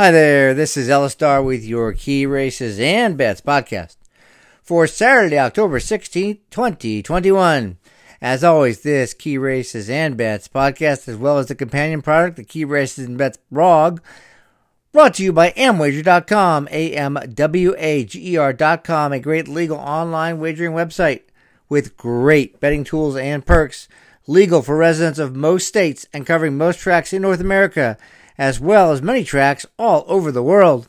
Hi there, this is Ellis Starr with your Key Races and Bets podcast for Saturday, October 16th, 2021. As always, this Key Races and Bets podcast, as well as the companion product, the Key Races and Bets blog, brought to you by Amwager.com, A-M-W-A-G-E-R.com, a great legal online wagering website with great betting tools and perks, legal for residents of most states and covering most tracks in North America as well as many tracks all over the world.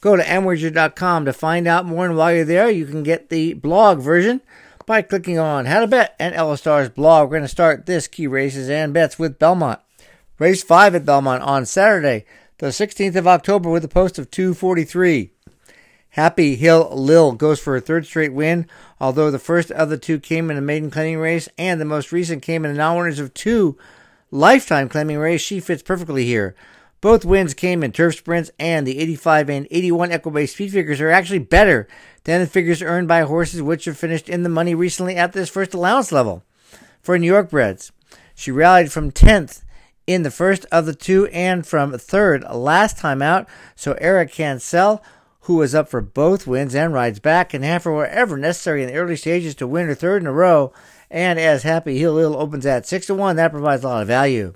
Go to amwager.com to find out more, and while you're there, you can get the blog version by clicking on How to Bet and Ellis Starr's blog. We're going to start this key races and bets with Belmont. Race 5 at Belmont on Saturday, the 16th of October, with a post of 243. Happy Hill Lil goes for a third straight win, although the first of the two came in a maiden claiming race, and the most recent came in a non-winners of two lifetime claiming race. She fits perfectly here. Both wins came in turf sprints, and the 85 and 81 Equibase speed figures are actually better than the figures earned by horses which have finished in the money recently at this first allowance level. For New York breds, she rallied from 10th in the first of the two and from third last time out, so Eric Cancel, who was up for both wins and rides back, can have her wherever necessary in the early stages to win her third in a row. And as Happy Hill Lil opens at 6 to 1, that provides a lot of value.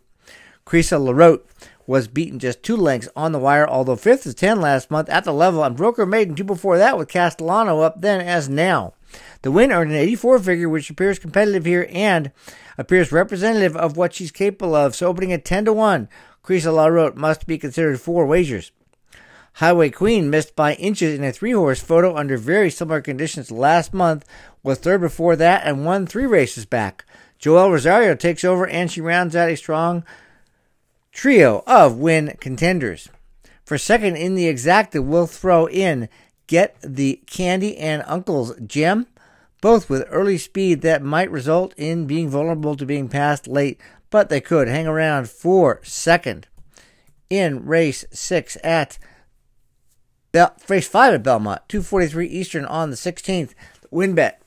Crisa LaRote was beaten just two lengths on the wire, although fifth is 10 last month at the level, and Broker Maiden two before that with Castellano up then as now. The win earned an 84 figure, which appears competitive here and appears representative of what she's capable of. So opening at 10 to 1, Crisa LaRote must be considered for wagers. Highway Queen missed by inches in a three horse photo under very similar conditions last month, was third before that, and won three races back. Joel Rosario takes over and she rounds out a strong trio of win contenders. For second in the exacta, we'll throw in Get the Candy and Uncle's Gem, both with early speed that might result in being vulnerable to being passed late, but they could hang around for second in race six at Bel- race five at Belmont, 243 Eastern on the 16th. win bet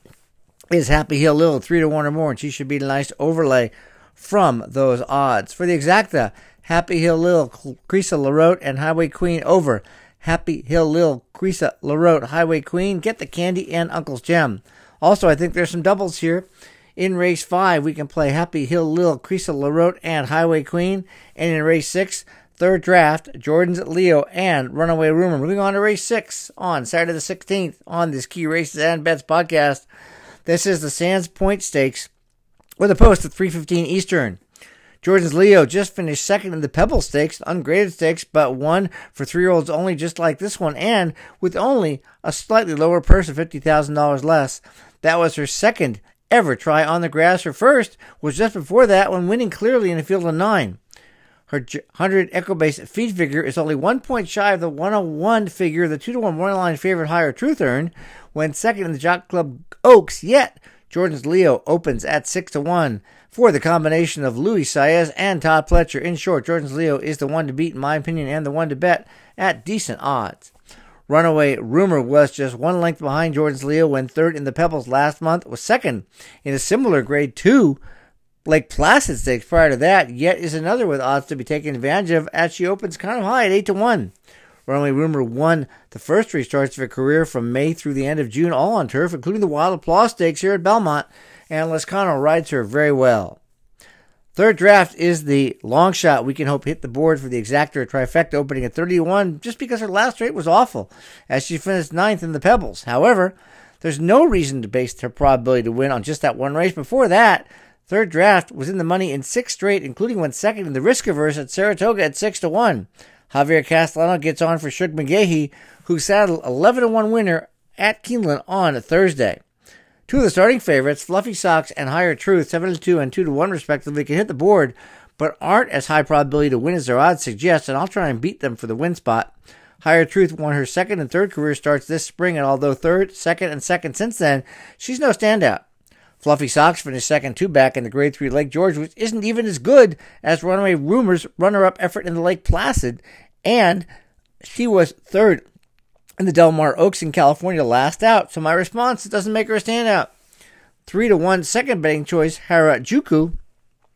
is Happy Hill Lil, three to one or more, and she should be a nice overlay from those odds. For the exacta, Happy Hill Lil, Creesa LaRote, and Highway Queen over. Happy Hill Lil, Creesa LaRote, Highway Queen. Get the candy and Uncle's Gem. Also, I think there's some doubles here. In race five, we can play Happy Hill Lil, Creesa LaRote, and Highway Queen. And in race six, third draft, Jordan's Leo and Runaway Rumor. Moving on to race six on Saturday the 16th on this Key Races and Bets podcast. This is the Sands Point Stakes with a post at 315 Eastern. Jordan's Leo just finished second in the Pebble Stakes, ungraded stakes, but won for three year olds only, just like this one, and with only a slightly lower purse of $50,000 less. That was her second ever try on the grass. Her first was just before that when winning clearly in a field of nine. Her 100 Equibase feed figure is only one point shy of the 101 figure the 2 to 1 line favorite higher truth earned when second in the Jock Club Oaks, yet Jordan's Leo opens at 6 to 1 for the combination of Luis Saez and Todd Pletcher. In short, Jordan's Leo is the one to beat, in my opinion, and the one to bet at decent odds. Runaway Rumor was just one length behind Jordan's Leo when third in the Pebbles last month, was second in a similar grade two Lake Placid Stakes prior to that, yet is another with odds to be taken advantage of as she opens kind of high at 8 to 1. Runaway Rumor won the first three starts of her career from May through the end of June, all on turf, including the Wild Applause Stakes here at Belmont, and Lezcano rides her very well. Third draft is the long shot we can hope hit the board for the exacta trifecta opening at 31 just because her last rate was awful as she finished ninth in the Pebbles. However, there's no reason to base her probability to win on just that one race. Before that, third draft was in the money in six straight, including one second in the risk averse at Saratoga at 6 to 1. Javier Castellano gets on for Shug McGaughey, who saddled 11 to 1 winner at Keeneland on Thursday. Two of the starting favorites, Fluffy Socks and Higher Truth, 7 to 2 and 2 to 1 respectively, can hit the board, but aren't as high probability to win as their odds suggest, and I'll try and beat them for the win spot. Higher Truth won her second and third career starts this spring, and although third, second, and second since then, she's no standout. Fluffy Socks finished second two back in the Grade 3 Lake George, which isn't even as good as Runaway Rumors runner up effort in the Lake Placid, and she was third in the Del Mar Oaks in California last out. So my response doesn't make her a standout. Three to one second betting choice, Harajuku,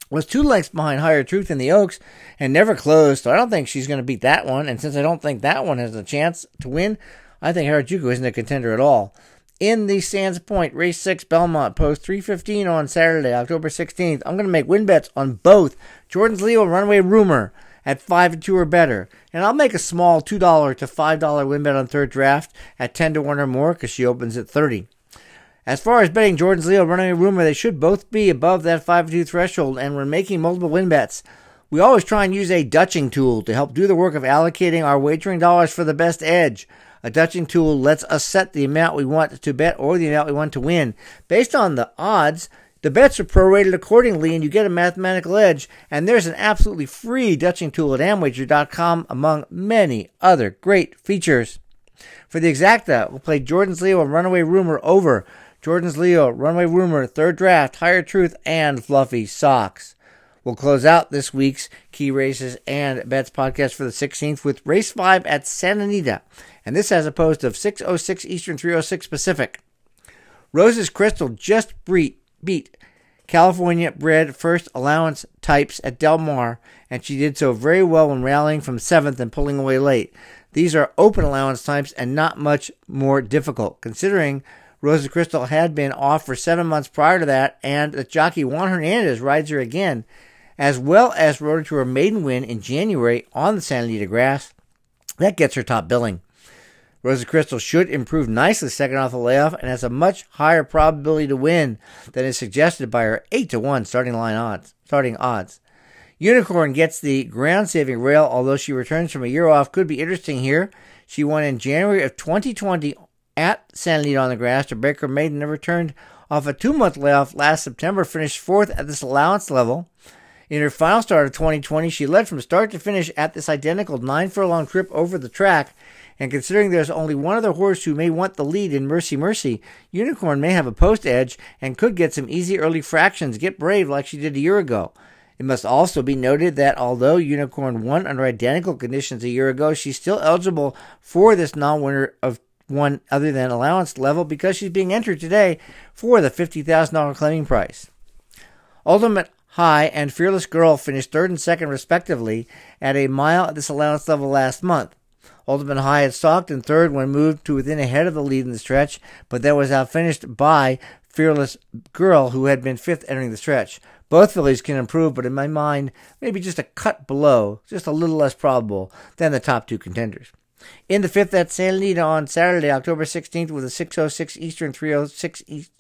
was two lengths behind Higher Truth in the Oaks and never closed, so I don't think she's going to beat that one. And since I don't think that one has a chance to win, I think Harajuku isn't a contender at all. In the Sands Point Race 6 Belmont Post 315 on Saturday, October 16th, I'm going to make win bets on both Jordan's Leo Runaway Rumor at 5 to 2 or better. And I'll make a small $2 to $5 win bet on third draft at 10 to 1 or more because she opens at 30. As far as betting Jordan's Leo a rumor, they should both be above that 5 to 2 threshold. And when making multiple win bets, we always try and use a Dutching tool to help do the work of allocating our wagering dollars for the best edge. A Dutching tool lets us set the amount we want to bet or the amount we want to win. Based on the odds, the bets are prorated accordingly and you get a mathematical edge. And there's an absolutely free Dutching tool at Amwager.com among many other great features. For the exacta, we'll play Jordan's Leo and Runaway Rumor over Jordan's Leo, Runaway Rumor, Third Draft, Higher Truth, and Fluffy Socks. We'll close out this week's Key Races and Bets podcast for the 16th with Race 5 at Santa Anita, and this has a post of 606 Eastern, 306 Pacific. Rose's Crystal just beat, California bred first allowance types at Del Mar, and she did so very well when rallying from seventh and pulling away late. These are open allowance types and not much more difficult, considering Rosa Crystal had been off for seven months prior to that, and the jockey Juan Hernandez rides her again, as well as rode to her maiden win in January on the Santa Anita grass. That gets her top billing. Rosa Crystal should improve nicely second off the layoff and has a much higher probability to win than is suggested by her 8 to 1 starting line odds. Starting odds. Unicorn gets the ground saving rail, although she returns from a year off. Could be interesting here. She won in January of 2020 at Santa Anita on the grass to break her maiden and returned off a two month layoff last September, finished fourth at this allowance level. In her final start of 2020, she led from start to finish at this identical nine furlong trip over the track. And considering there's only one other horse who may want the lead in Mercy Mercy, Unicorn may have a post edge and could get some easy early fractions. Get brave like she did a year ago. It must also be noted that although Unicorn won under identical conditions a year ago, she's still eligible for this non winner of one other than allowance level because she's being entered today for the $50,000 claiming price. Ultimate High and Fearless Girl finished third and second respectively at a mile at this allowance level last month. Ultimate High had stalked in third when moved to within a head of the lead in the stretch, but that was outfinished by Fearless Girl, who had been fifth entering the stretch. Both fillies can improve, but in my mind, maybe just a cut below, just a little less probable than the top two contenders. In the fifth at Santa Anita on Saturday, October 16th, with a 6:06 Eastern, 3:06 East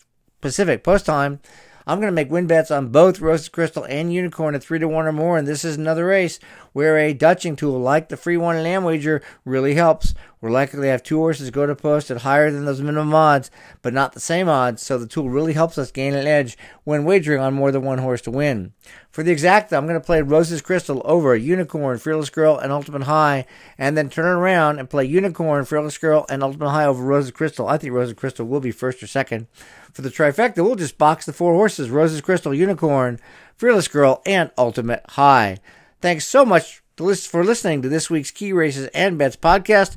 Pacific post time. I'm going to make win bets on both Roasted Crystal and Unicorn at 3 to 1 or more, and this is another race where a Dutching tool like the free one and Amwager really helps. We're likely to have two horses go to post at higher than those minimum odds, but not the same odds, so the tool really helps us gain an edge when wagering on more than one horse to win. For the exact, I'm going to play Rose's Crystal over Unicorn, Fearless Girl, and Ultimate High, and then turn around and play Unicorn, Fearless Girl, and Ultimate High over Rose's Crystal. I think Rose's Crystal will be first or second. For the trifecta, we'll just box the four horses Rose's Crystal, Unicorn, Fearless Girl, and Ultimate High. Thanks so much for listening to this week's Key Races and Bets podcast.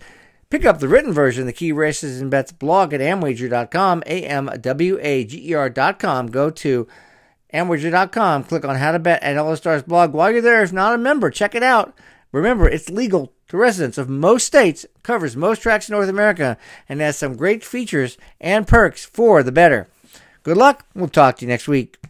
Pick up the written version of the Key Races and Bets blog at amwager.com, A-M-W-A-G-E-R.com. Go to amwager.com, click on How to Bet and Ellis Starr's blog. While you're there, if not a member, check it out. Remember, it's legal to residents of most states, covers most tracks in North America, and has some great features and perks for the better. Good luck. We'll talk to you next week.